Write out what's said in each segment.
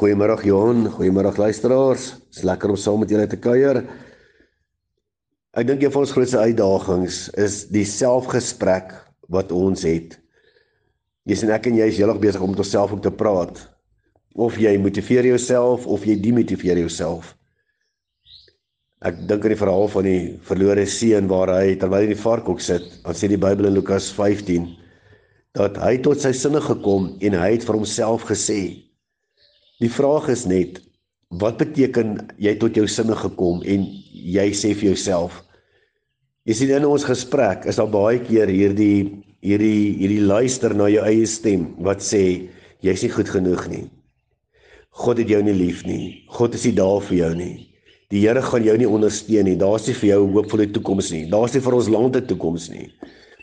Goeiemôre Johan, goeiemôre luisteraars. Dis lekker om saam met julle te kuier. Ek dink een van ons grootste uitdagings is die selfgesprek wat ons het. Jy sien ek en jy is heeltemal besig om met onsself om te praat. Of jy motiveer jouself of jy demotiveer jouself. Ek dink aan die verhaal van die verlore seun waar hy terwyl hy in die varkhok sit, dan sê die Bybel in Lukas 15 dat hy tot sy sinne gekom en hy het vir homself gesê Die vraag is net wat beteken jy tot jou sinne gekom en jy sê vir jouself Jy sien in ons gesprek is daar baie keer hierdie hierdie hierdie luister na jou eie stem wat sê jy's nie goed genoeg nie. God het jou nie lief nie. God is nie daar vir jou nie. Die Here gaan jou nie ondersteun nie. Daar's nie vir jou 'n hoopvolle toekoms nie. Daar's nie vir ons land 'n toekoms nie.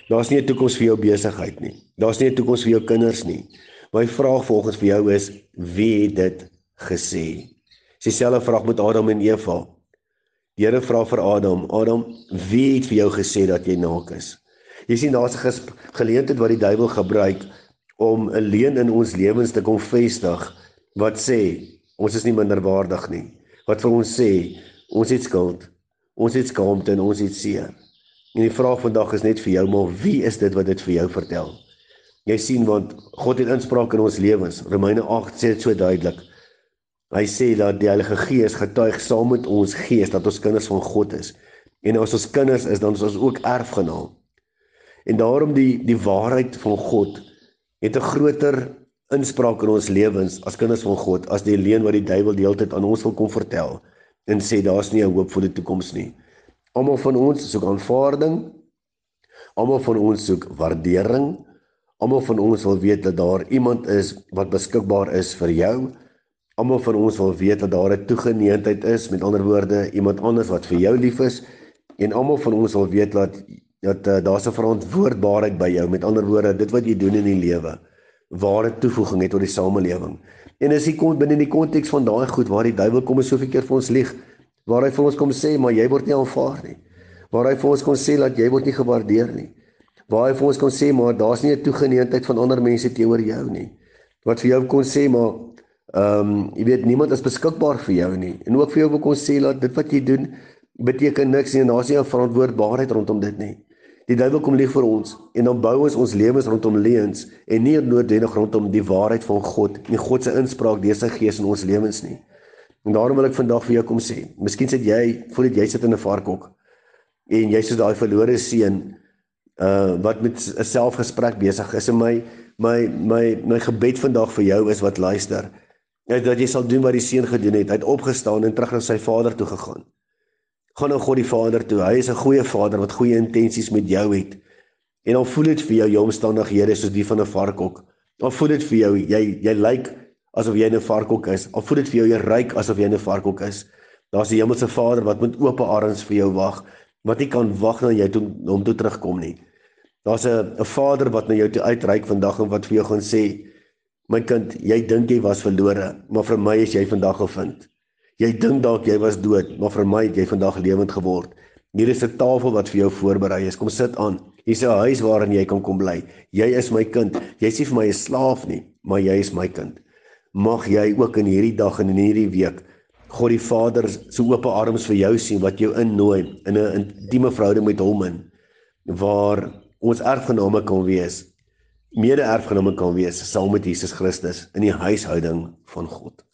Daar's nie 'n toekoms vir jou besigheid nie. Daar's nie 'n toekoms vir jou kinders nie. My vraag volgens vir jou is wie het dit gesê? Dis dieselfde vraag met Adam en Eva. Die Here vra vir Adam, Adam, wie het vir jou gesê dat jy naak is? Jy sien daar's 'n geleentheid wat die duiwel gebruik om 'n leuen in ons lewens te kom vestig wat sê ons is nie minderwaardig nie. Wat vir ons sê ons het skuld, ons het skaamte en ons het seer. En die vraag vandag is net vir jou, maar wie is dit wat dit vir jou vertel? Jy sien want God het inspraak in ons lewens. Romeine 8 sê dit so duidelik. Hy sê dat die Heilige Gees getuig saam met ons gees dat ons kinders van God is. En as ons kinders is, dan is ons ook erfgenaam. En daarom die die waarheid van God het 'n groter inspraak in ons lewens as kinders van God as die leuen wat die duiwel die hele tyd aan ons wil kom vertel en sê daar's nie 'n hoop vir die toekoms nie. Almal van ons soek aanvaarding. Almal van ons soek waardering. Almal van ons wil weet dat daar iemand is wat beskikbaar is vir jou. Almal van ons wil weet dat daar 'n toegeneentheid is, met ander woorde, iemand anders wat vir jou lief is. En almal van ons wil weet dat dat uh, daar 'n verantwoordbaarheid by jou, met ander woorde, dit wat jy doen in die lewe, ware toevoeging het tot die samelewing. En as jy kom binne in die konteks van daai goed waar die duiwel kom en soveel keer vir ons lieg, waar hy vir ons kom sê, maar jy word nie aanvaar nie. Waar hy vir ons kom sê dat jy word nie gewaardeer nie waar hy vir ons kon sê maar daar's nie 'n toegeneentheid van ander mense teenoor jou nie. Wat vir jou kon sê maar ehm um, jy weet niemand is beskikbaar vir jou nie. En ook vir jou kon sê dat dit wat jy doen beteken niks nie en daar's nie 'n verantwoordbaarheid rondom dit nie. Die duiwel kom lieg vir ons en dan bou ons ons lewens rondom leuns en nie noodwendig rondom die waarheid van God nie God se inspraak deur sy gees in ons lewens nie. En daarom wil ek vandag vir jou kom sê, miskien sit jy voel dit jy sit in 'n varkhok en jy soos daai verlore seun uh wat met 'n selfgesprek besig is. En my my my my gebed vandag vir jou is wat luister is dat jy sal doen wat die seun gedoen het. Hy het opgestaan en terug na sy vader toe gegaan. Gaan nou God die Vader toe. Hy is 'n goeie Vader wat goeie intensies met jou het. En dan voel dit vir jou jou omstandighede soos die van 'n varkhok. Dan voel dit vir jou jy jy lyk asof jy 'n varkhok is. Of voel dit vir jou jy ryk asof jy 'n varkhok is. Daar's die hemelse Vader wat met oop arms vir jou wag wat nie kan wag na jy toe om toe terugkom nie Daar's 'n 'n Vader wat na jou toe uitreik vandag en wat vir jou gaan sê: "My kind, jy dink jy was verlore, maar vir my is jy vandag gevind. Jy dink dalk jy was dood, maar vir my het jy vandag lewend geword. Hier is 'n tafel wat vir jou voorberei is. Kom sit aan. Hier's 'n huis waarin jy kan kom bly. Jy is my kind. Jy's nie vir my 'n slaaf nie, maar jy is my kind. Mag jy ook in hierdie dag en in hierdie week God die Vader se oop arms vir jou sien wat jou innooi in 'n intieme verhouding met hom in waar ons erfgename kan wees, mede-erfgename kan wees saam met Jesus Christus in die huishouding van God.